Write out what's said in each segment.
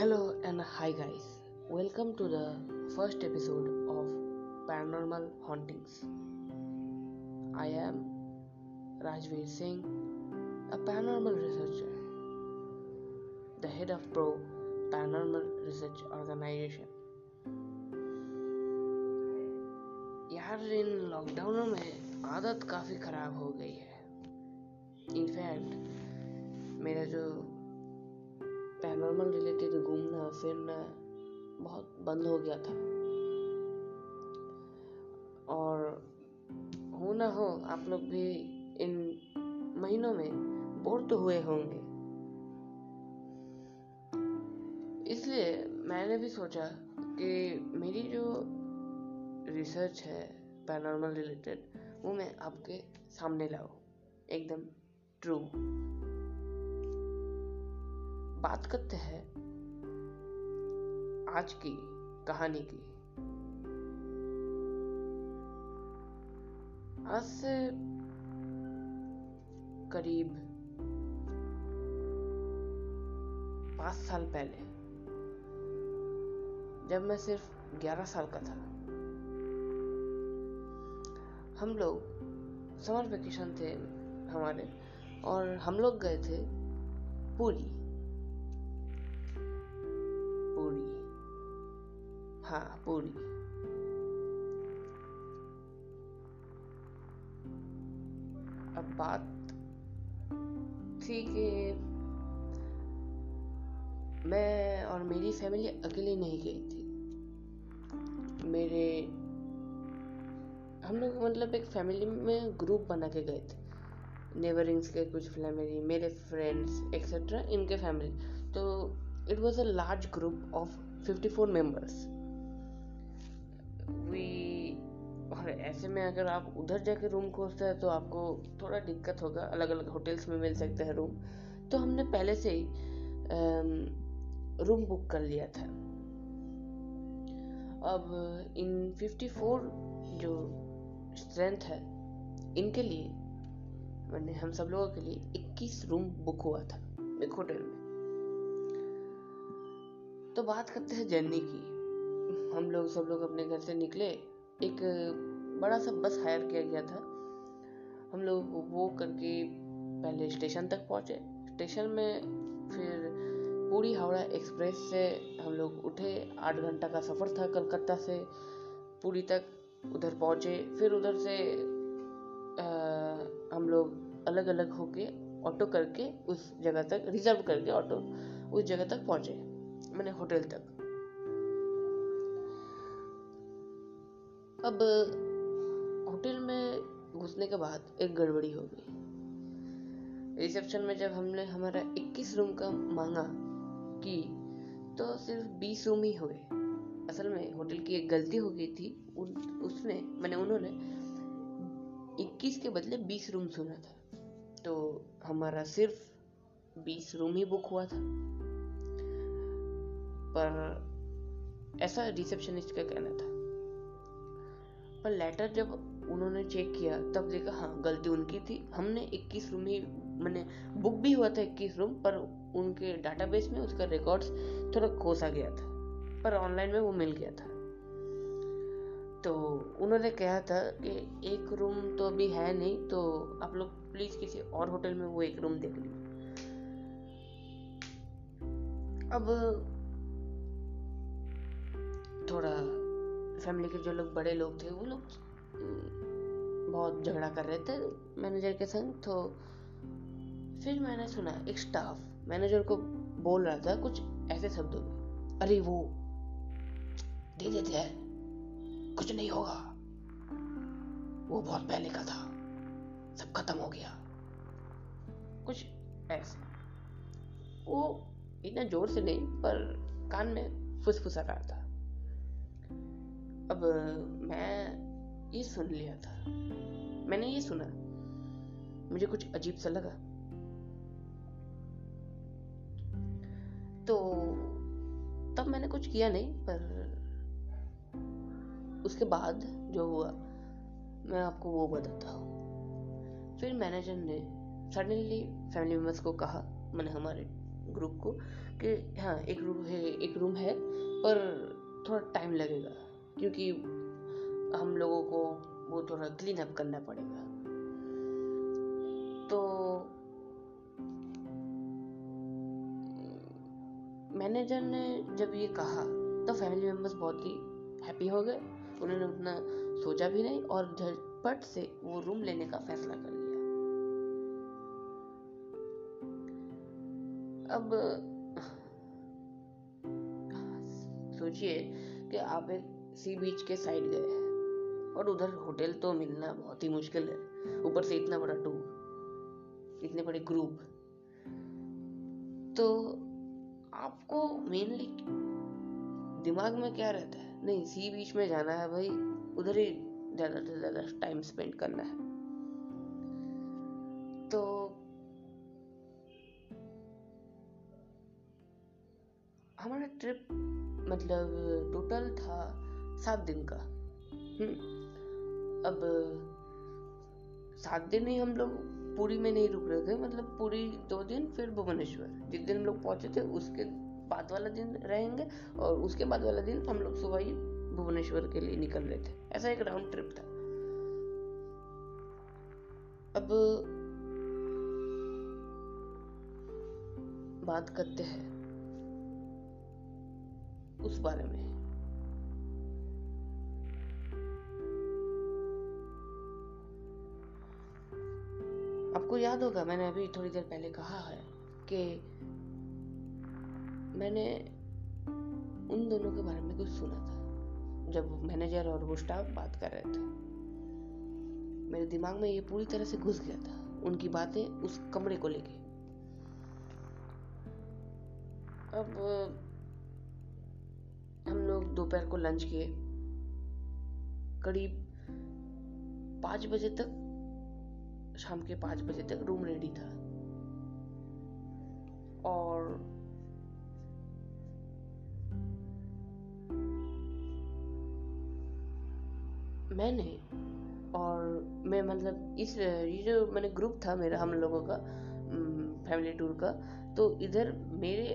Hello and hi guys. Welcome to the first episode of Paranormal Hauntings. I am Rajveer Singh, a paranormal researcher, the head of Pro Paranormal Research Organization. यार इन लॉकडाउनों में आदत काफ़ी ख़राब हो गई है in fact मेरा जो पैरानॉर्मल रिलेटेड घूमना फिरना बहुत बंद हो गया था। और हो ना हो, आप लोग भी इन महीनों में बोर तो हुए होंगे। इसलिए मैंने भी सोचा कि मेरी जो रिसर्च है पैरानॉर्मल रिलेटेड वो मैं आपके सामने लाऊं। एकदम ट्रू बात करते हैं आज की कहानी की। आज से करीब पाँच साल पहले, जब मैं सिर्फ़ ग्यारह साल का था, हम लोग समर वेकेशन थे हमारे और हम लोग गए थे पूरी। हाँ पूरी। अब बात थी कि मैं और मेरी फैमिली अकेले नहीं गई थी। मेरे, हम लोग मतलब एक फैमिली में ग्रुप बना के गए थे। नेबरिंग्स के कुछ फैमिली मेरे फ्रेंड्स एक्सेट्रा इनके फैमिली तो it was a large group of fifty four members और ऐसे में अगर आप उधर जाके रूम खोजते हैं तो आपको थोड़ा दिक्कत होगा। अलग अलग होटल्स में मिल सकते हैं रूम तो हमने पहले से ही रूम बुक कर लिया था। अब इन 54 जो स्ट्रेंथ है, इनके लिए मैंने हम सब लोगों के लिए 21 रूम बुक हुआ था एक होटल में। तो बात करते हैं जर्नी की। हम लोग सब लोग अपने घर से निकले, एक बड़ा सा बस हायर किया गया था। हम लोग वो करके पहले स्टेशन तक पहुँचे। स्टेशन में फिर पूरी हावड़ा एक्सप्रेस से हम लोग उठे। आठ घंटा का सफ़र था कलकत्ता से पूरी तक उधर पहुँचे। फिर उधर से आ, हम लोग अलग अलग होके ऑटो करके उस जगह तक रिज़र्व करके ऑटो उस जगह तक पहुँचे मैंने होटल तक। अब होटल में घुसने के बाद एक गड़बड़ी हो गई। रिसेप्शन में जब हमने हमारा 21 रूम का मांगा की तो सिर्फ़ 20 रूम ही हुए। असल में होटल की एक गलती हो गई थी। उन, उसने मैंने उन्होंने 21 के बदले 20 रूम सुना था। तो हमारा सिर्फ़ 20 रूम ही बुक हुआ था। पर ऐसा रिसेप्शनिस्ट का कहना था। पर लेटर जब उन्होंने चेक किया, तब देखा हाँ गलती उनकी थी। हमने 21 रूम ही, मैंने बुक भी हुआ था 21 रूम पर उनके डाटाबेस में उसका रिकॉर्ड्स थोड़ा खोसा गया था, पर ऑनलाइन में वो मिल गया था। तो उन्होंने कहा था कि एक रूम तो अभी है नहीं तो आप लोग प्लीज़ किसी और होटल में वो एक रूम देख लीजिए अब थोड़ा फैमिली के जो लोग बड़े लोग थे, वो लोग बहुत झगड़ा कर रहे थे मैनेजर के संग तो फिर मैंने सुना एक स्टाफ मैनेजर को बोल रहा था कुछ ऐसे शब्दों में, अरे वो दे देते हैं, कुछ नहीं होगा। वो बहुत पहले का था, सब खत्म हो गया। कुछ ऐसे। वो इतना ज़ोर से नहीं, पर कान में फुसफुसा रहा था। अब मैं ये सुन लिया था। मैंने ये सुना। मुझे कुछ अजीब सा लगा। तो तब मैंने कुछ किया नहीं, पर उसके बाद जो हुआ, मैं आपको वो बताता हूँ। फिर मैनेजर ने सडनली फैमिली मेंबर्स को कहा, मैंने हमारे ग्रुप को, कि हाँ एक रूम है, एक रूम है, पर थोड़ा टाइम लगेगा, क्योंकि हम लोगों को वो थोड़ा क्लीन अप करना पड़ेगा। तो मैनेजर ने जब ये कहा तो फैमिली मेंबर्स बहुत ही हैप्पी हो गए। उन्होंने उतना सोचा भी नहीं और झटपट से वो रूम लेने का फैसला कर लिया। अब, सोचिए कि आप एक सी बीच के साइड गए और उधर होटल तो मिलना बहुत ही मुश्किल है। ऊपर से इतना बड़ा टूर, इतने बड़े ग्रुप तो आपको मेनली दिमाग में क्या रहता है? नहीं सी बीच में जाना है भाई, उधर ही ज़्यादा से ज़्यादा टाइम स्पेंड करना है। तो हमारा ट्रिप मतलब टोटल था सात दिन का। हम्म। अब, सात दिन ही हम लोग पुरी में नहीं रुक रहे थे मतलब पूरी दो दिन, फिर भुवनेश्वर। जिस दिन हम लोग पहुँचे थे, उसके बाद वाला दिन रहेंगे, और उसके बाद वाला दिन हम लोग सुबह ही भुवनेश्वर के लिए निकल रहे थे। ऐसा एक राउंड ट्रिप था। अब, बात करते हैं उस बारे में। याद होगा, मैंने अभी थोड़ी देर पहले कहा है कि मैंने उन दोनों के बारे में कुछ सुना था, जब मैनेजर और वो स्टाफ बात कर रहे थे। मेरे दिमाग में ये पूरी तरह से घुस गया था, उनकी बातें उस कमरे को लेके। अब, हम लोग दोपहर को लंच किए, करीब पाँच बजे तक शाम के पाँच बजे तक रूम रेडी था। और मैंने और मैं मतलब इस, ये जो मैंने ग्रुप था मेरा, हम लोगों का फैमिली टूर का तो इधर मेरे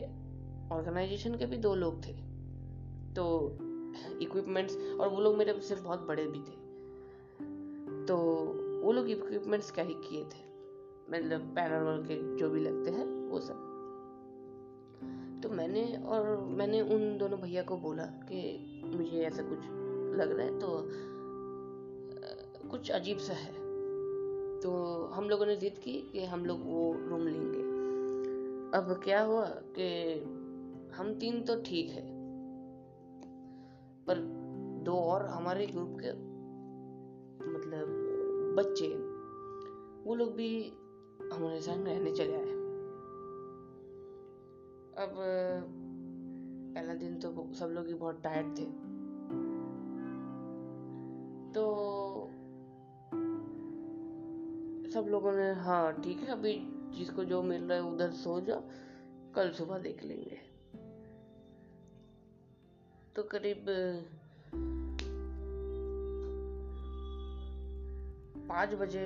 ऑर्गेनाइजेशन के भी दो लोग थे। तो इक्विपमेंट्स और वो लोग मेरे से बहुत बड़े भी थे। तो वो लोग इक्विपमेंट्स क्या ही किए थे? मतलब पैरानॉर्मल के जो भी लगते हैं, वो सब। तो मैंने और मैंने उन दोनों भैया को बोला कि मुझे ऐसा कुछ लग रहा है तो कुछ अजीब सा है। तो हम लोगों ने जिद की कि हम लोग वो रूम लेंगे। अब क्या हुआ कि हम तीन तो ठीक है, पर दो और हमारे ग्रुप के मतलब बच्चे। वो लोग भी हमारे साथ रहने चले आए। अब, पहला दिन तो सब लोग ही बहुत टायर्ड थे। तो सब लोगों ने हाँ ठीक है, अभी जिसको जो मिल रहा है उधर सो जाओ, कल सुबह देख लेंगे। तो करीब पाँच बजे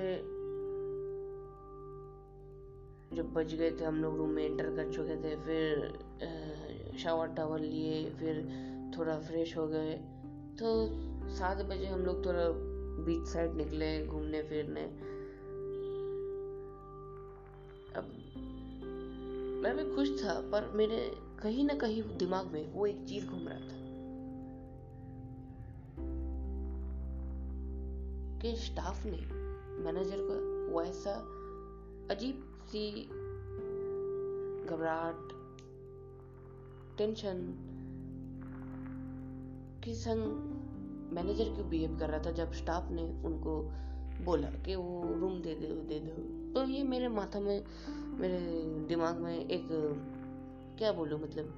जब बज गए थे हम लोग रूम में एंटर कर चुके थे, फिर शावर टावर लिए, फिर थोड़ा फ्रेश हो गए। तो सात बजे हम लोग थोड़ा बीच साइड निकले घूमने फिरने। अब मैं भी खुश था, पर मेरे कहीं ना कहीं दिमाग में वो एक चीज़ घूम रहा था। के स्टाफ ने, मैनेजर को वैसा अजीब सी घबराहट, टेंशन के संग मैनेजर क्यों बिहेव कर रहा था जब स्टाफ ने उनको बोला कि वो रूम दे दो दे दो। तो ये मेरे माथा में, मेरे दिमाग में एक, क्या बोलूँ मतलब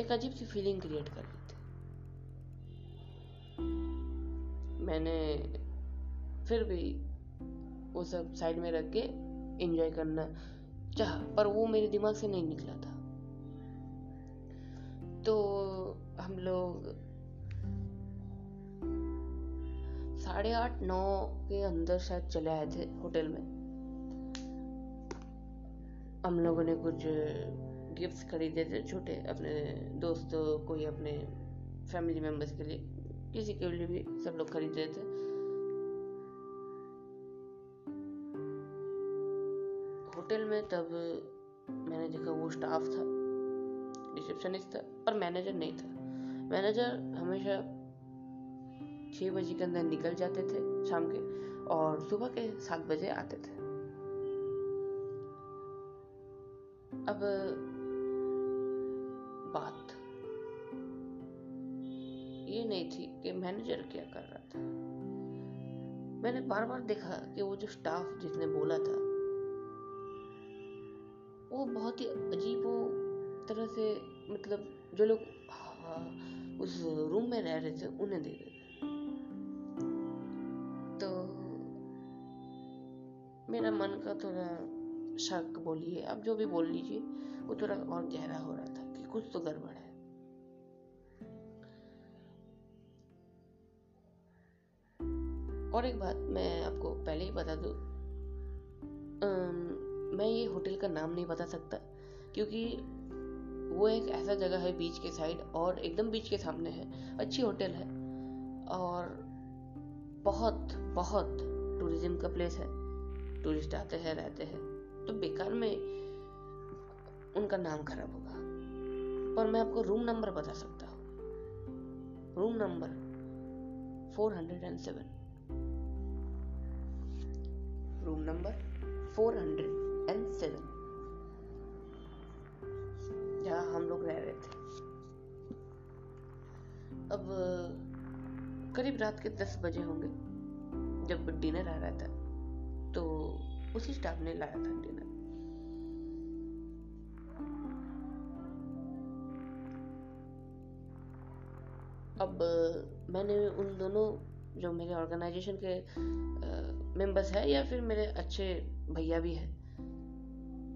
एक अजीब सी फीलिंग क्रिएट कर ली मैंने फिर भी वो सब साइड में रख के एंजॉय करना चाह, पर वो मेरे दिमाग से नहीं निकला था। तो हम लोग साढ़े आठ, नौ के अंदर शायद चले आए थे होटल में। हम लोगों ने कुछ गिफ्ट्स खरीदे थे छोटे, अपने दोस्तों कोई अपने फैमिली मेंबर्स के लिए। किसी के लिए भी सब लोग खरीद रहे थे होटल में तब मैंने देखा वो स्टाफ था रिसेप्शनिस्ट था पर मैनेजर नहीं था। मैनेजर हमेशा छः बजे के अंदर निकल जाते थे शाम के, और सुबह के सात बजे आते थे। अब बात ये नहीं थी कि मैनेजर क्या कर रहा था। मैंने बार बार देखा कि वो जो स्टाफ जिसने बोला था वो बहुत ही अजीब वो तरह से मतलब जो लोग हाँ, उस रूम में रह रहे थे उन्हें दे रहे थे। तो मेरा मन का थोड़ा शक बोलिए आप जो भी बोल लीजिए वो थोड़ा और गहरा हो रहा था कि कुछ तो गड़बड़ है। और एक बात मैं आपको पहले ही बता दूँ मैं ये होटल का नाम नहीं बता सकता, क्योंकि वो एक ऐसा जगह है बीच के साइड और एकदम बीच के सामने है। अच्छी होटल है और बहुत बहुत टूरिज़्म का प्लेस है। टूरिस्ट आते हैं, रहते हैं तो बेकार में उनका नाम खराब होगा। पर मैं आपको रूम नंबर बता सकता हूँ। Room number 407 room number 400 and जहाँ हम लोग रह रहे थे। अब, करीब रात के दस बजे होंगे, जब डिनर आ रहा था तो उसी स्टाफ ने लाया था डिनर। अब, मैंने उन दोनों, जो मेरे ऑर्गेनाइजेशन के मेंबर्स है या फिर मेरे अच्छे भैया भी हैं?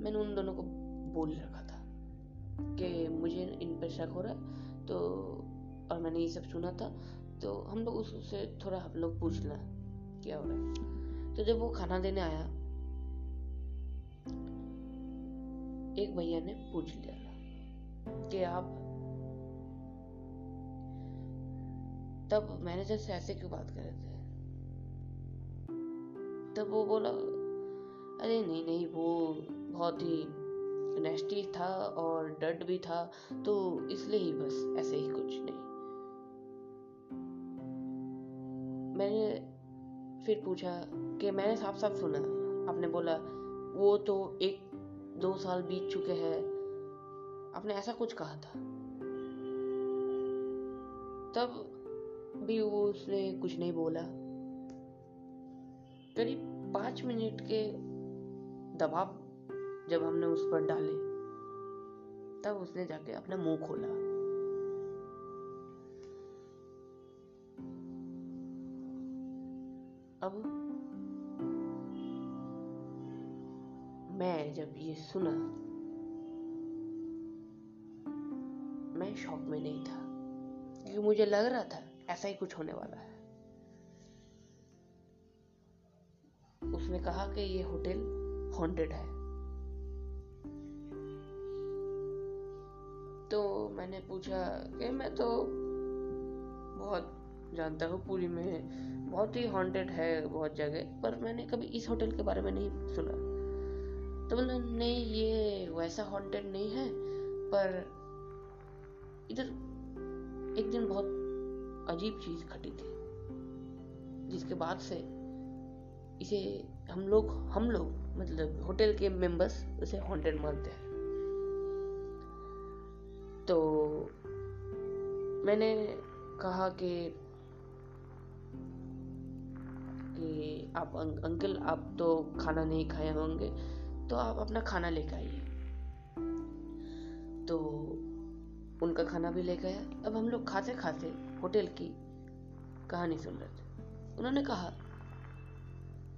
मैंने उन दोनों को बोल रखा था कि मुझे इन पर शक हो रहा है तो और मैंने ये सब सुना था तो हम लोग उससे थोड़ा हम लोग पूछ लें क्या हो रहा है। तो जब वो खाना देने आया, एक भैया ने पूछ लिया कि आप, तब मैनेजर से ऐसे क्यों बात कर रहे थे? तब वो बोला, अरे नहीं नहीं, वो बहुत ही नेस्टी था और डर्ट भी था तो इसलिए ही बस ऐसे ही कुछ नहीं। मैंने फिर पूछा कि मैंने साफ़ साफ़ सुना। आपने बोला, वो तो एक, दो साल बीत चुके हैं। आपने ऐसा कुछ कहा था? तब भी वो उसने कुछ नहीं बोला। करीब पाँच मिनट के दबाव जब हमने उस पर डाले, तब उसने जाके अपना मुँह खोला। अब मैं जब ये सुना, मैं शॉक में नहीं था, क्योंकि मुझे लग रहा था ऐसा ही कुछ होने वाला है। उसने कहा कि ये होटल हॉन्टेड है। तो मैंने पूछा कि मैं तो बहुत जानता हूँ पूरी में, बहुत ही हॉन्टेड है बहुत जगह, पर मैंने कभी इस होटल के बारे में नहीं सुना। तो बोला, नहीं, ये वैसा हॉन्टेड नहीं है, पर इधर एक दिन बहुत अजीब चीज़ घटी थी, जिसके बाद से इसे हम लोग हम लोग मतलब होटल के मेंबर्स उसे हॉन्टेड मानते हैं। तो मैंने कहा कि कि आप अं, अंकल आप तो खाना नहीं खाए होंगे तो आप अपना खाना लेकर आइए। तो उनका खाना भी लेकर आया। अब हम लोग खाते खाते होटल की कहानी सुन रहे थे। उन्होंने कहा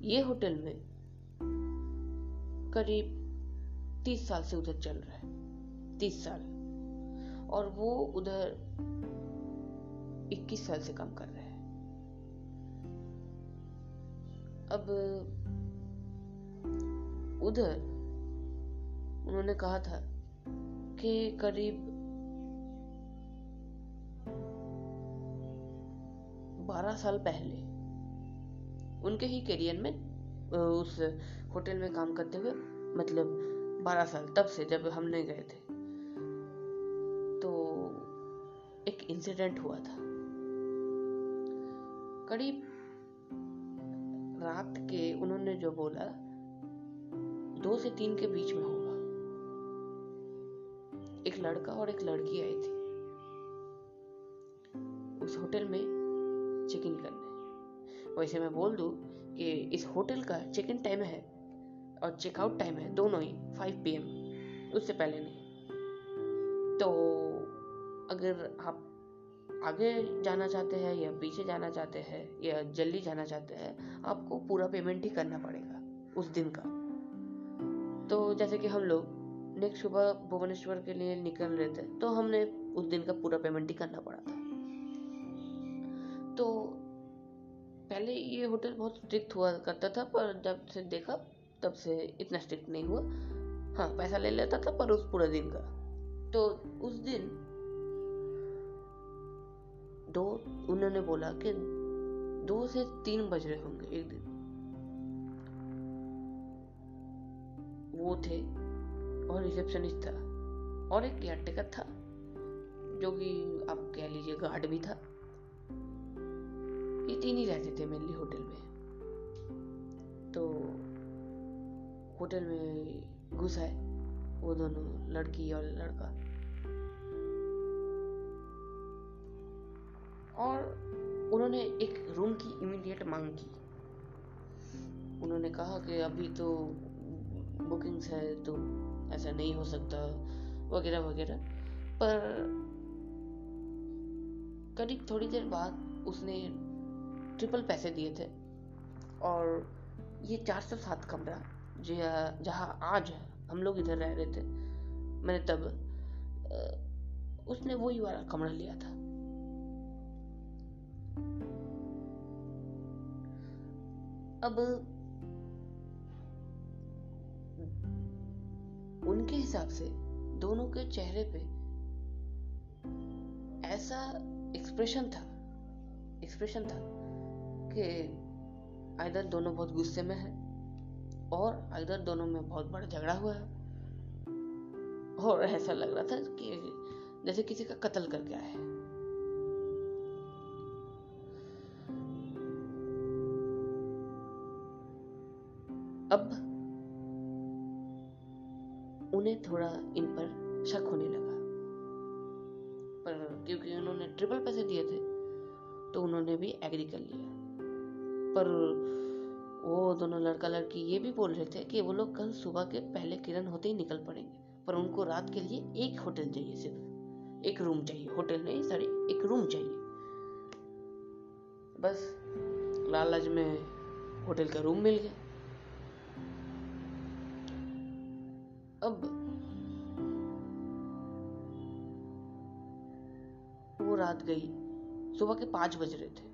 ये होटल में करीब तीस साल से उधर चल रहा है। तीस साल। और वो उधर 21 साल से काम कर रहे हैं। अब उधर उन्होंने कहा था कि करीब बारह साल पहले उनके ही करियर में उस होटल में काम करते हुए मतलब बारह साल, तब से जब हमने गए थे। तो एक इंसिडेंट हुआ था। करीब रात के उन्होंने जो बोला, दो से तीन के बीच में होगा एक लड़का और एक लड़की आई थी। उस होटल में चेक इन करने। वैसे मैं बोल दूँ कि इस होटल का चेक इन टाइम है और चेकआउट टाइम है दोनों ही फाइव पी उससे पहले नहीं। तो अगर आप आगे जाना चाहते हैं या पीछे जाना चाहते हैं या जल्दी जाना चाहते हैं, आपको पूरा पेमेंट ही करना पड़ेगा उस दिन का। तो जैसे कि हम लोग नेक्स्ट सुबह भुवनेश्वर के लिए निकल रहे थे तो हमने उस दिन का पूरा पेमेंट ही करना पड़ा था। तो पहले ये होटल बहुत स्ट्रिक्ट हुआ करता था, पर जब से देखा, तब से इतना स्ट्रिक्ट नहीं हुआ। हाँ पैसा ले लेता था, पर उस पूरे दिन का। तो उस दिन दो, उन्होंने बोला कि दो से तीन बज रहे होंगे एक दिन। वो थे और रिसेप्शनिस्ट था और एक केयर टेकर था, जो कि आप कह लीजिए गार्ड भी था। ये तीन ही रहते थे मेनली होटल में। तो होटल में घुस आए वो दोनों, लड़की और लड़का। और उन्होंने एक रूम की इमीडिएट मांग की। उन्होंने कहा कि अभी तो बुकिंग्स है तो ऐसा नहीं हो सकता, वगैरह वगैरह। पर करीब थोड़ी देर बाद उसने ट्रिपल पैसे दिए थे। और ये चार सौ सात कमरा जहाँ आज हम लोग इधर रह रहे थे। मैंने तब उसने वही वाला कमरा लिया था। अब, उनके हिसाब से दोनों के चेहरे पे ऐसा एक्सप्रेशन था एक्सप्रेशन था। कि आइदर दोनों बहुत गुस्से में है और इधर दोनों में बहुत बड़ा झगड़ा हुआ है। और ऐसा लग रहा था कि जैसे किसी का कत्ल करके आए अब उन्हें थोड़ा इन पर शक होने लगा। पर क्योंकि उन्होंने ट्रिपल पैसे दिए थे तो उन्होंने भी एग्री कर लिया। पर वो दोनों लड़का लड़की ये भी बोल रहे थे कि वो लोग कल सुबह के पहले किरण होते ही निकल पड़ेंगे, पर उनको रात के लिए एक होटल चाहिए सिर्फ़। एक रूम चाहिए, होटल नहीं सॉरी एक रूम चाहिए। बस, लालच में होटल का रूम मिल गया। अब वो रात गई, सुबह के पाँच बज रहे थे।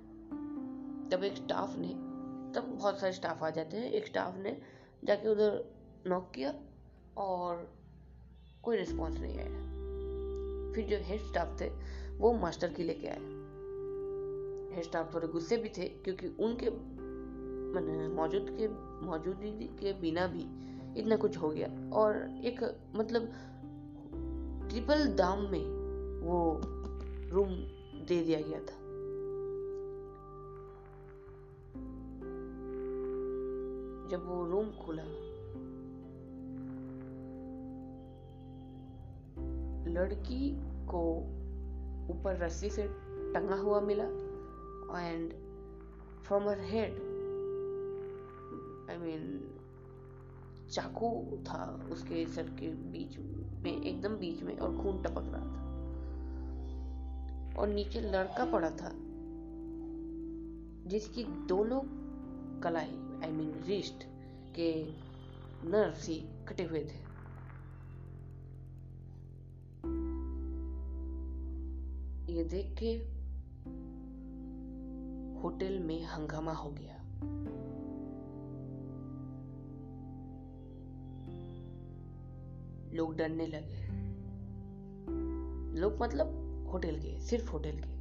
तब एक स्टाफ ने, तब बहुत सारे स्टाफ आ जाते हैं। एक स्टाफ ने जाके उधर नॉक किया और कोई रिस्पॉन्स नहीं आया। फिर जो हेड स्टाफ थे, वो मास्टर की लेके आए। हेड स्टाफ थोड़े गुस्से भी थे, क्योंकि उनके मैंने, मौजूद के मौजूदगी के बिना भी इतना कुछ हो गया। और एक मतलब ट्रिपल दाम में वो रूम दे दिया गया था। जब वो रूम खुला। लड़की को ऊपर रस्सी से टंगा हुआ मिला and from her head I mean चाकू था उसके सर के बीच में, एकदम बीच में और खून टपक रहा था। और नीचे लड़का पड़ा था, जिसकी दोनों कलाई आई मीन रिस्ट के नर्व ही कटे हुए थे। ये देख के होटल में हंगामा हो गया। लोग डरने लगे। लोग मतलब होटल के, सिर्फ़ होटल के।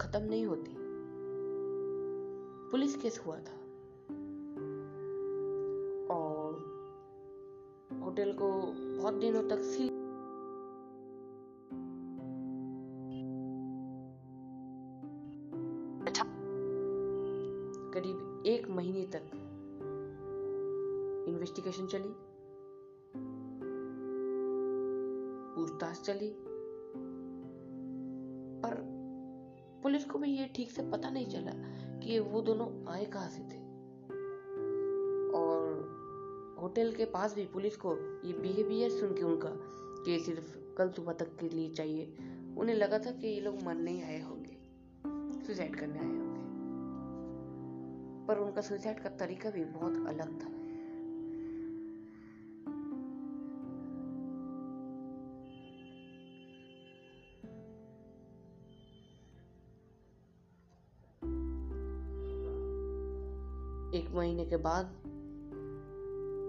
खत्म नहीं होती। पुलिस केस हुआ था। और होटल को बहुत दिनों तक सील करीब एक महीने तक इन्वेस्टिगेशन चली। पूछताछ चली। पर पुलिस को भी ये ठीक से पता नहीं चला कि वो दोनों आए कहाँ से थे। और होटल के पास भी पुलिस को ये बिहेवियर सुन के उनका कि सिर्फ़ कल सुबह तक के लिए चाहिए। उन्हें लगा था कि ये लोग मरने ही आए होंगे सुसाइड करने आए होंगे। पर उनका सुसाइड का तरीका भी बहुत अलग था। महीने के बाद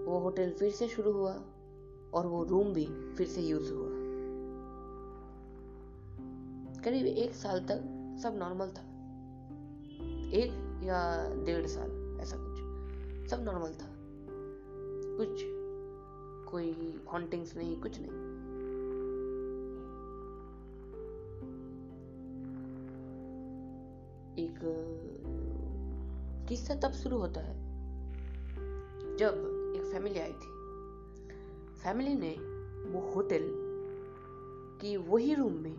वो होटल फिर से शुरू हुआ और वो रूम भी फिर से यूज़ हुआ। करीब एक साल तक सब नॉर्मल था। एक या डेढ़ साल, ऐसा कुछ। सब नॉर्मल था। कुछ, कोई हॉन्टिंग्स नहीं, कुछ नहीं। एक, किस्सा तब शुरू होता है जब एक फैमिली आई थी। फैमिली ने वो होटल की वही रूम में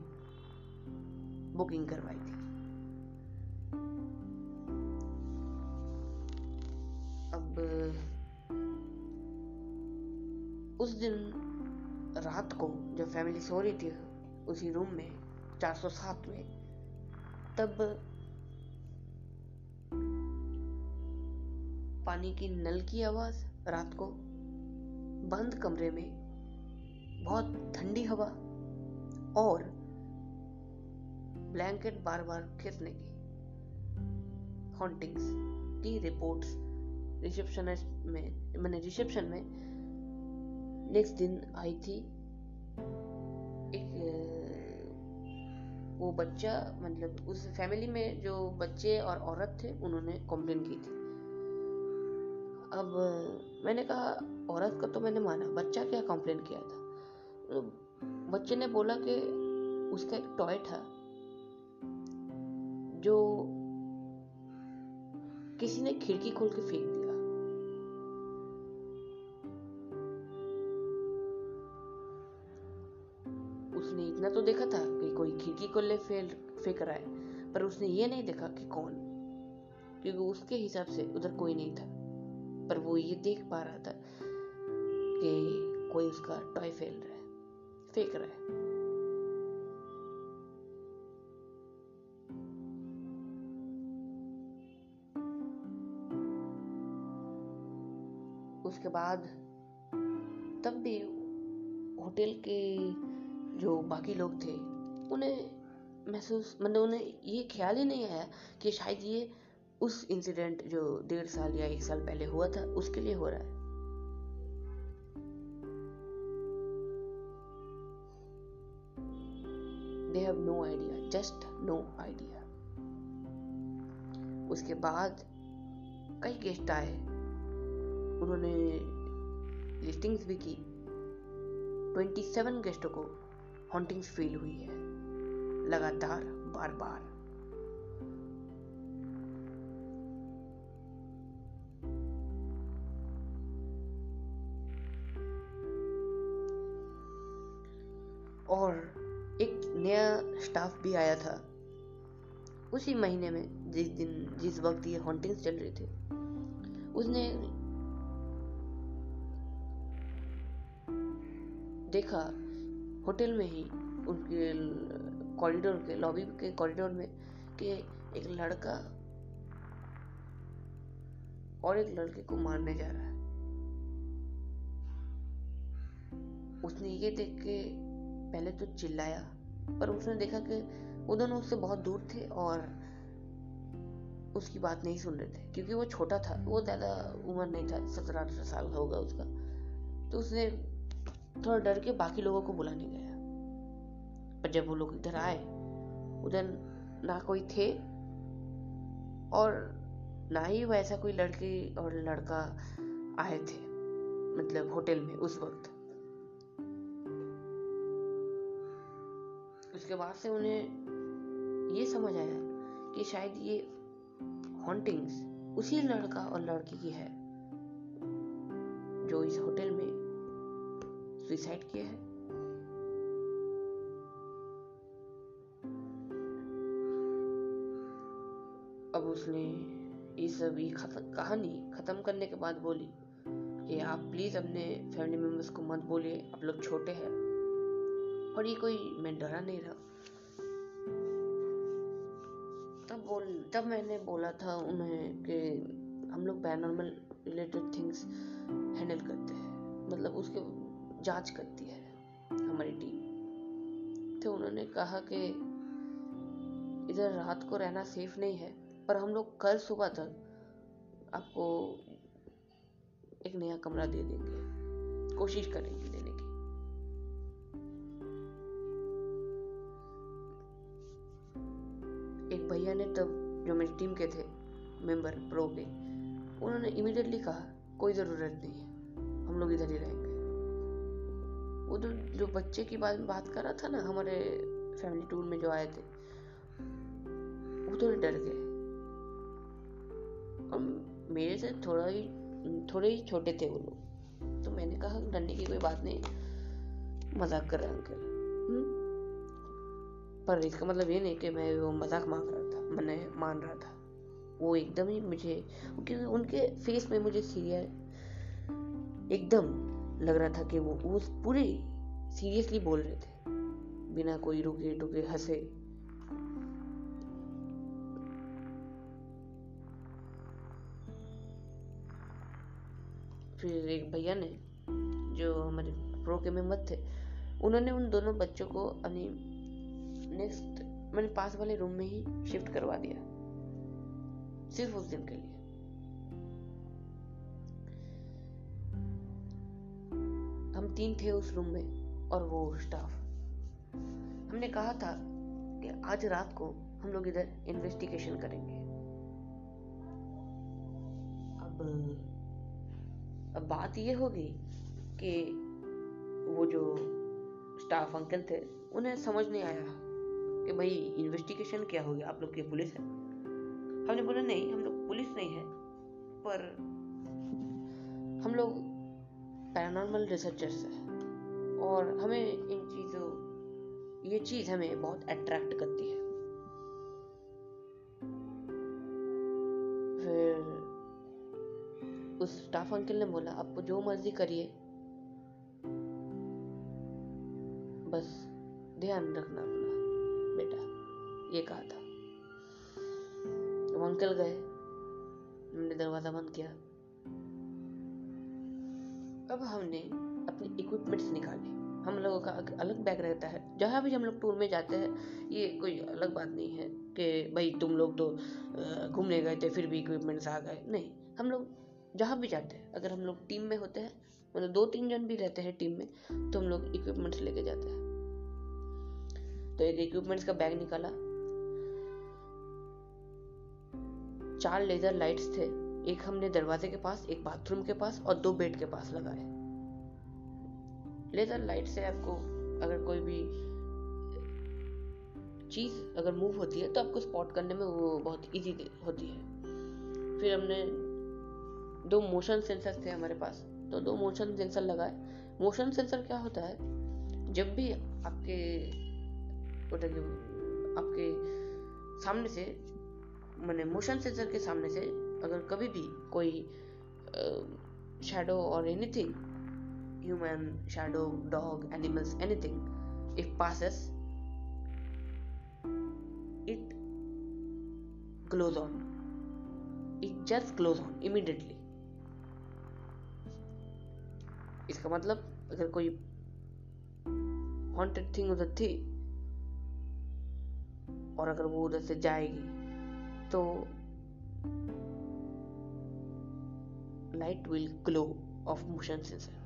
बुकिंग करवाई थी। अब, उस दिन रात को जब फैमिली सो रही थी उसी रूम में 407 में, तब पानी की नल की आवाज़ रात को, बंद कमरे में, बहुत ठंडी हवा और ब्लैंकेट बार बार खींचने की हॉन्टिंग्स की रिपोर्ट्स रिसेप्शनिस्ट में, मैंने रिसेप्शन में नेक्स्ट दिन आई थी। एक, वो बच्चा मतलब उस फैमिली में जो बच्चे और औरत थे, उन्होंने कंप्लेन की थी। अब, मैंने कहा, औरत का तो मैंने माना, बच्चा क्या कंप्लेन किया था? तो बच्चे ने बोला कि उसका एक टॉय था, जो किसी ने खिड़की खोल के फेंक दिया। उसने इतना तो देखा था कि कोई खिड़की खोल ले फेंक रहा है, पर उसने ये नहीं देखा कि कौन, क्योंकि उसके हिसाब से उधर कोई नहीं था। पर वो ये देख पा रहा था कि कोई उसका टॉय फेल रहा है फेंक रहा है। उसके बाद तब भी होटल के जो बाकी लोग थे, उन्हें महसूस मतलब उन्हें ये ख्याल ही नहीं आया कि शायद ये उस इंसिडेंट जो डेढ़ साल या एक साल पहले हुआ था, उसके लिए हो रहा है। They have no idea just no idea उसके बाद कई गेस्ट आए। उन्होंने लिस्टिंग्स भी की। 27 गेस्टों को हॉन्टिंग्स फील हुई है। लगातार बार बार भी आया था। उसी महीने में जिस दिन, जिस वक्त ये हॉन्टिंग्स चल रही थी, उसने देखा, होटल में ही उनके कॉरिडोर के लॉबी के कॉरिडोर में कि एक लड़का और एक लड़के को मारने जा रहा है। उसने ये देख के पहले तो चिल्लाया पर उसने देखा कि वो दोनों उससे बहुत दूर थे और उसकी बात नहीं सुन रहे थे, क्योंकि वो छोटा था, वो ज़्यादा उम्र नहीं था सत्रह अठारह साल का होगा उसका। तो उसने थोड़ा डर के बाकी लोगों को बुलाने गया। पर जब वो लोग इधर आए, उधर ना कोई थे और ना ही वैसा कोई लड़की और लड़का आए थे मतलब होटल में उस वक्त। उसके बाद से उन्हें ये समझ आया कि शायद ये हॉन्टिंग्स उसी लड़का और लड़की की है, जो इस होटल में सुसाइड किया है। अब उसने ये ये कहानी ख़त्म करने के बाद बोली कि आप प्लीज़ अपने फैमिली मेंबर्स को मत बोलिए, आप लोग छोटे हैं। और ये कोई, मैं डरा नहीं रहा। तब बोल, तब मैंने बोला था उन्हें कि हम लोग पैरानॉर्मल रिलेटेड थिंग्स हैंडल करते हैं। मतलब उसके जाँच करती है हमारी टीम तो उन्होंने कहा कि इधर रात को रहना सेफ़ नहीं है, पर हम लोग कल सुबह तक आपको एक नया कमरा दे देंगे। कोशिश करेंगे। भैया ने तब जो मेरी टीम के थे, मेंबर प्रो के, उन्होंने इमीडिएटली कहा, कोई ज़रूरत नहीं है, हम लोग इधर ही रहेंगे। वो जो जो बच्चे की बात बात कर रहा था ना, हमारे फैमिली टूर में जो आए थे, वो थोड़े डर गए। और मेरे से थोड़ा ही, थोड़े ही छोटे थे वो लोग। तो मैंने कहा, डरने की कोई बात नहीं, मज़ाक कर रहे अंकल? पर इसका मतलब ये नहीं कि मैं वो मज़ाक मांग रहा था, मैंने मान रहा था। वो एकदम ही मुझे, क्योंकि उनके फेस में मुझे सीरियस एकदम लग रहा था कि वो वो पूरे सीरियसली बोल रहे थे, बिना कोई रुके टुके हंसे। फिर एक भैया ने, जो हमारे प्रो के मेंबर थे, उन्होंने उन दोनों बच्चों को अपनी नेक्स्ट मैंने पास वाले रूम में ही शिफ्ट करवा दिया। सिर्फ़ उस दिन के लिए। हम तीन थे उस रूम में और वो स्टाफ हमने कहा था कि आज रात को हम लोग इधर इन्वेस्टिगेशन करेंगे। अब अब बात ये होगी कि वो जो स्टाफ अंकल थे, उन्हें समझ नहीं आया। कि भाई इन्वेस्टिगेशन क्या हो गया? आप लोग की पुलिस है? हमने बोला, नहीं, हम लोग पुलिस नहीं है। पर हम लोग पैरानॉर्मल रिसर्चर्स है। और हमें इन चीज़ों, ये चीज़ हमें बहुत अट्रैक्ट करती है। फिर उस स्टाफ अंकल ने बोला आप जो मर्ज़ी करिए। बस ध्यान रखना अपना। बेटा, ये कहा था। वो अंकल गए, हमने दरवाज़ा बंद किया। अब हमने अपने इक्विपमेंट्स निकाले। हम लोगों का अलग बैग रहता है। जहाँ भी हम लोग टूर में जाते हैं, ये कोई अलग बात नहीं है कि भाई तुम लोग तो घूमने गए थे, फिर भी इक्विपमेंट्स आ गए। नहीं, हम लोग जहाँ भी जाते हैं, अगर हम लोग टीम में होते हैं मतलब दो तीन जन भी रहते हैं टीम में तो हम लोग इक्विपमेंट्स लेके जाते हैं। तो एक इक्विपमेंट्स का बैग निकाला। चार लेजर लाइट्स थे। एक हमने दरवाजे के पास, एक बाथरूम के पास और दो बेड के पास लगाए। लेजर लाइट से आपको अगर कोई भी चीज़ अगर मूव होती है तो आपको स्पॉट करने में वो बहुत इजी होती है। फिर हमने दो मोशन सेंसर थे हमारे पास। तो दो मोशन सेंसर लगाए। मोशन सेंसर क्या होता है? जब भी आपके आपके सामने से, मैंने मोशन सेंसर के सामने से अगर कभी भी कोई शैडो और anything human shadow dog animals anything if passes it glows on it just glows on immediately इसका मतलब अगर कोई हॉन्टेड थिंग उधर थी और अगर वो उधर से जाएगी तो light will glow off motion sensor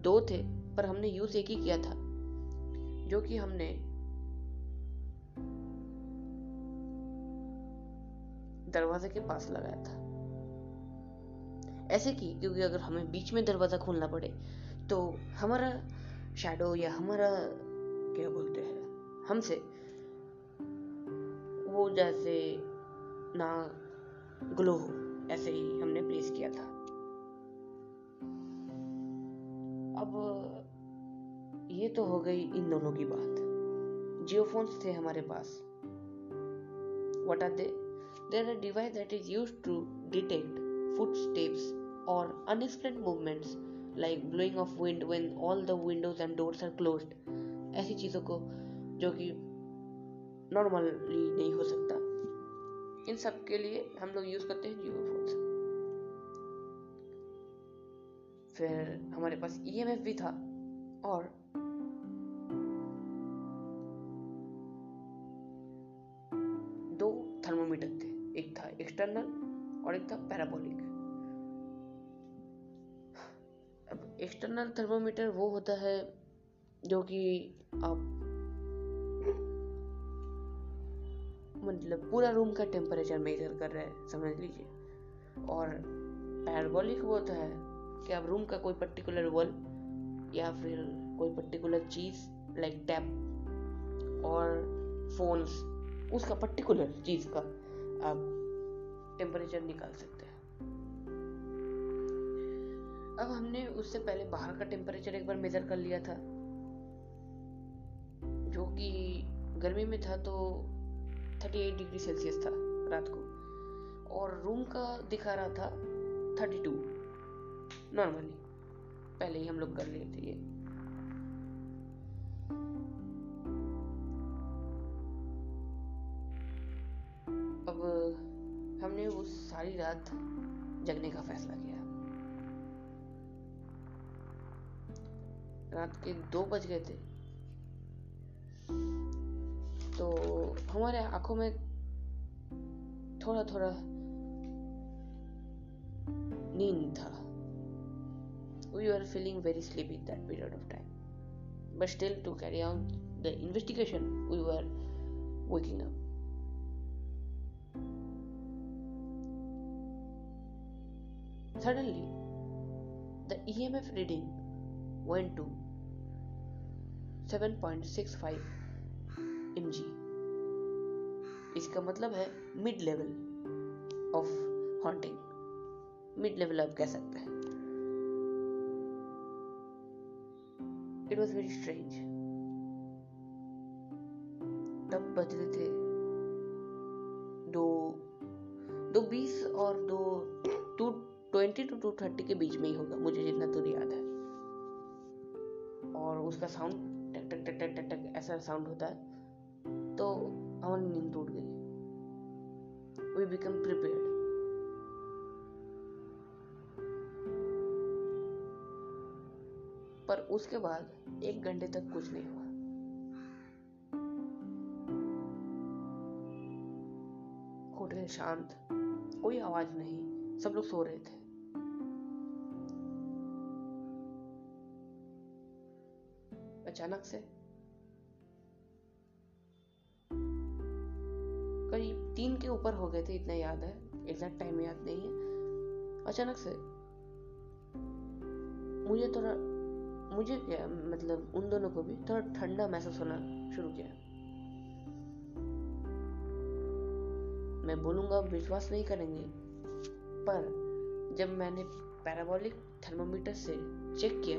दो थे, पर हमने यूज़ एक ही किया था, जो कि हमने दरवाजे के पास लगाया था। ऐसे की, क्योंकि अगर हमें बीच में दरवाज़ा खोलना पड़े तो हमारा शैडो या हमारा, क्या बोलते हैं, हमसे वो जैसे ना ग्लो ऐसे ही हमने प्लेस किया था। अब, ये तो हो गई इन दोनों की बात। जियोफोन्स थे हमारे पास। What are there are device that is use to detect footsteps और unexplain movements like blowing of wind when all the windows and doors are closed ऐसी चीज़ों को, जो कि नॉर्मली नहीं हो सकता। इन सब के लिए हम लोग यूज़ करते हैं जियो फिर हमारे पास ई e भी था और दो थर्मोमीटर थे। एक था एक्सटर्नल और एक था पैराबोलिक अब एक्सटर्नल थर्मोमीटर वो होता है जो कि आप मतलब पूरा रूम का टेम्परेचर मेजर कर रहे हैं, समझ लीजिए। और पैराबोलिक वो होता है कि आप रूम का कोई पर्टिकुलर वॉल या फिर कोई पर्टिकुलर चीज़ लाइक टैप और फोन्स उसका पर्टिकुलर चीज़ का आप टेम्परेचर निकाल सकते हैं। अब हमने उससे पहले बाहर का टेम्परेचर एक बार मेजर कर लिया था, जो कि गर्मी में था तो 38 डिग्री सेल्सियस था रात को। और रूम का दिखा रहा था 32 नॉर्मली पहले ही हम लोग कर लिए थे ये। अब, हमने वो सारी रात जगने का फैसला किया। रात के दो बज गए थे। तो हमारे आँखों में थोड़ा थोड़ा नींद था we were feeling very sleepy that period of time but still to carry on the investigation we were waking up Suddenly, the EMF reading went to 7.65 mg. इसका मतलब है mid level of haunting mid level आप कह सकते हैं। It was very strange तब बज रहे थे दो दो बीस और दो two twenty two two thirty के बीच में ही होगा, मुझे जितना दूर याद है। और उसका साउंड टक टक टक टक टक ऐसा साउंड होता है। तो हमारी नींद टूट गई। वी बिकम प्रिपेयर्ड पर उसके बाद एक घंटे तक कुछ नहीं हुआ। होटल शांत, कोई आवाज़ नहीं, सब लोग सो रहे थे। अचानक से ऊपर हो गए थे, इतना याद है। एग्जैक्ट टाइम याद नहीं है। अचानक से मुझे थोड़ा, मुझे क्या मतलब उन दोनों को भी थोड़ा ठंडा महसूस होना शुरू किया। मैं बोलूँगा विश्वास नहीं करेंगे। पर जब मैंने पैराबोलिक थर्मोमीटर से चेक किया,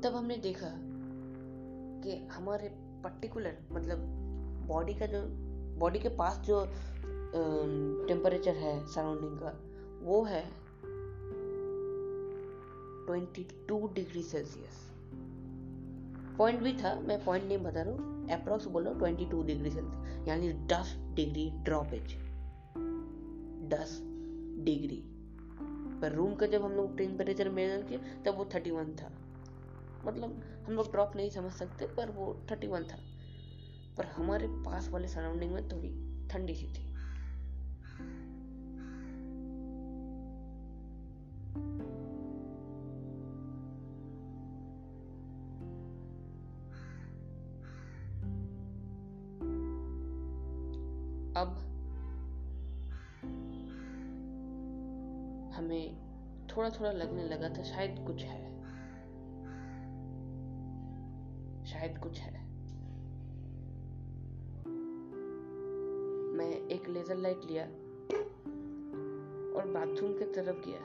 तब हमने देखा कि हमारे पर्टिकुलर मतलब बॉडी का जो बॉडी के पास जो टेम्परेचर है सराउंडिंग का, वो है 22 डिग्री सेल्सियस पॉइंट भी था, मैं पॉइंट नहीं बता रहा हूँ अप्रोक्स बोलो 22 डिग्री सेल्सियस यानी 10 डिग्री ड्रॉपेज 10 डिग्री पर रूम का जब हम लोग टेम्परेचर मेजर किए, तब वो 31 था. मतलब हम लोग ड्रॉप नहीं समझ सकते, पर वो थर्टी वन था. पर हमारे पास वाले सराउंडिंग में थोड़ी ठंडी सी थी। अब हमें थोड़ा थोड़ा लगने लगा था, शायद कुछ है। शायद कुछ है। लेजर लाइट लिया और बाथरूम की तरफ़ गया।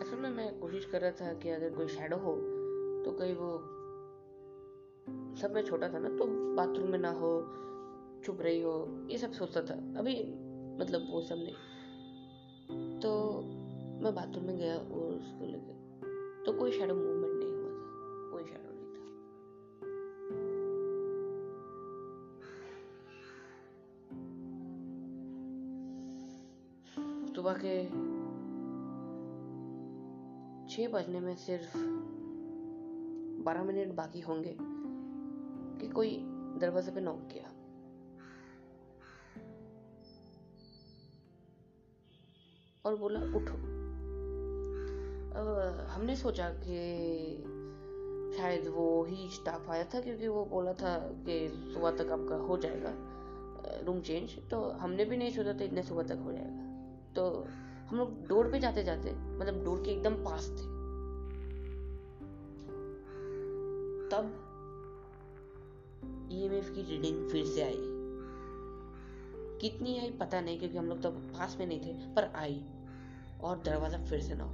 असल में मैं कोशिश कर रहा था कि अगर कोई शेडो हो तो कहीं वो सब में छोटा था ना तो बाथरूम में ना हो, चुप रही हो, ये सब सोचता था। अभी मतलब वो सब नहीं। तो मैं बाथरूम में गया और उसको लेके तो कोई शेडो मूवमेंट नहीं हुआ था, कोई शेडो नहीं था। सुबह के छः बजने में सिर्फ़ बारह मिनट बाकी होंगे कि कोई दरवाजे पे नॉक किया। और बोला, उठो। हमने सोचा कि शायद वो ही स्टाफ आया था क्योंकि वो बोला था कि सुबह तक आपका हो जाएगा रूम चेंज तो हमने भी नहीं सोचा था इतने सुबह तक हो जाएगा। तो हम लोग डोर पे जाते जाते मतलब डोर के एकदम पास थे। तब ईएमएफ की रीडिंग फिर से आई। कितनी आई पता नहीं क्योंकि हम लोग तब पास में नहीं थे, पर आई और दरवाज़ा फिर से ना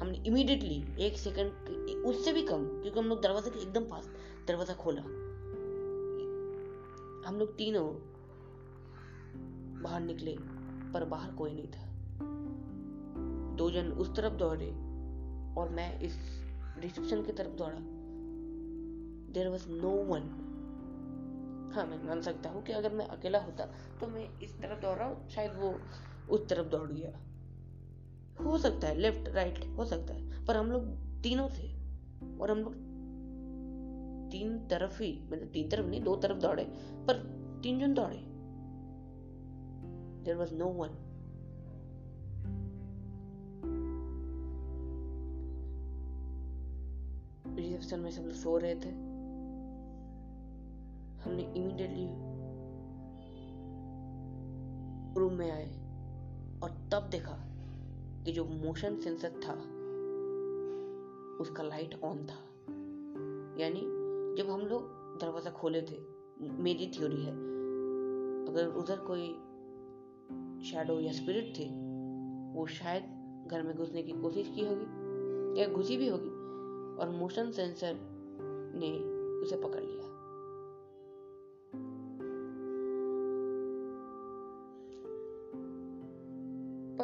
हमने इमीडिएटली एक सेकंड उससे भी कम, क्योंकि हम लोग दरवाजे के एकदम पास, दरवाज़ा खोला। हम लोग तीनों बाहर निकले, पर बाहर कोई नहीं था। दो जन उस तरफ़ दौड़े, और मैं इस रिसेप्शन की तरफ़ दौड़ा। देर वॉज़ नो वन हाँ मैं मान सकता हूँ कि अगर मैं अकेला होता तो मैं इस तरफ़ दौड़ रहा हूँ, शायद वो उस तरफ़ दौड़ गया। हो सकता है लेफ़्ट राइट हो सकता है, पर हम लोग तीनों थे और हम लोग तीन तरफ़ ही मतलब तीन तरफ़ नहीं, दो तरफ़ दौड़े, पर तीन जन दौड़े। There was no one reception में सब लोग सो रहे थे। हमने इमीडिएटली रूम में आए, और तब देखा कि जो मोशन सेंसर था, उसका लाइट ऑन था। यानी जब हम लोग दरवाज़ा खोले थे, मेरी थ्योरी है, अगर उधर कोई शैडो या स्पिरिट थे, वो शायद घर में घुसने की कोशिश की होगी, या घुसी भी होगी, और मोशन सेंसर ने उसे पकड़ लिया।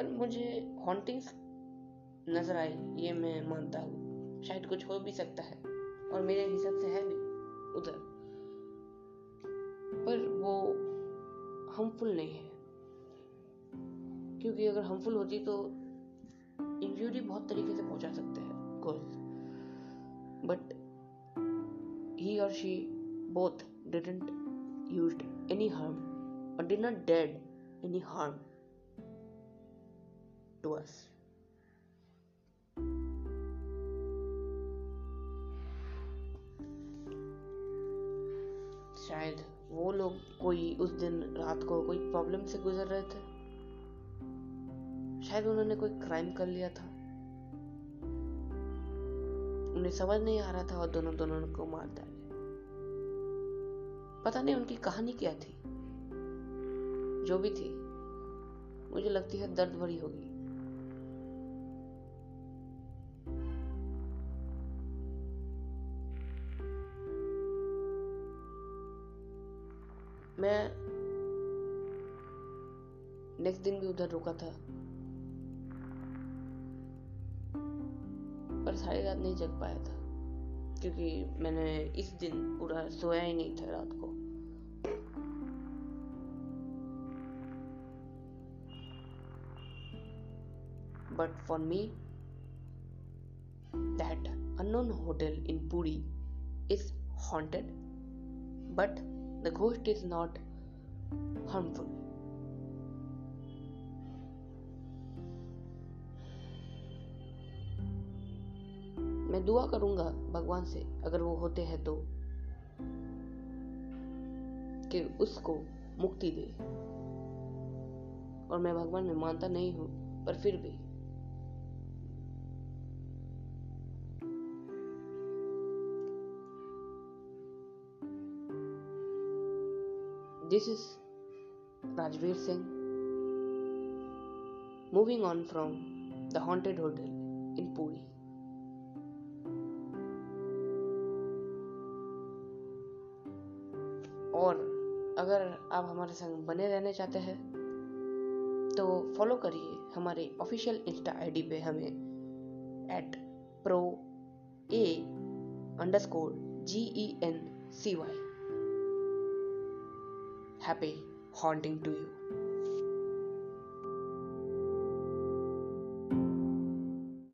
पर मुझे हॉन्टिंग्स नज़र आई, ये मैं मानता हूँ। शायद कुछ हो भी सकता है, और मेरे हिसाब से है भी, उधर। पर वो हार्मफुल नहीं है। क्योंकि अगर हार्मफुल होती तो इंजरी बहुत तरीके से पहुँचा सकते हैं girls but he or she both didn't used any harm, or did not did any harm to us शायद वो लोग कोई उस दिन रात को कोई प्रॉब्लम से गुजर रहे थे। शायद उन्होंने कोई क्राइम कर लिया था। उन्हें समझ नहीं आ रहा था और दोनों दोनों को मार डाले। पता नहीं उनकी कहानी क्या थी। जो भी थी, मुझे लगती है दर्द भरी होगी। मैं नेक्स्ट दिन भी उधर रुका था। पर सारी रात नहीं जग पाया था क्योंकि मैंने इस दिन पूरा सोया ही नहीं था रात को। But for me, that unknown hotel in Puri is haunted, but the ghost is not harmful. मैं दुआ करूँगा भगवान से, अगर वो होते हैं तो कि उसको मुक्ति दे और मैं भगवान में मानता नहीं हूँ, पर फिर भी This is Rajveer Singh moving on from the haunted hotel in Puri. और अगर आप हमारे संग बने रहने चाहते हैं तो फॉलो करिए हमारे ऑफिशियल इंस्टा आईडी पे हमें at pro A underscore G E N C Y Happy haunting to you.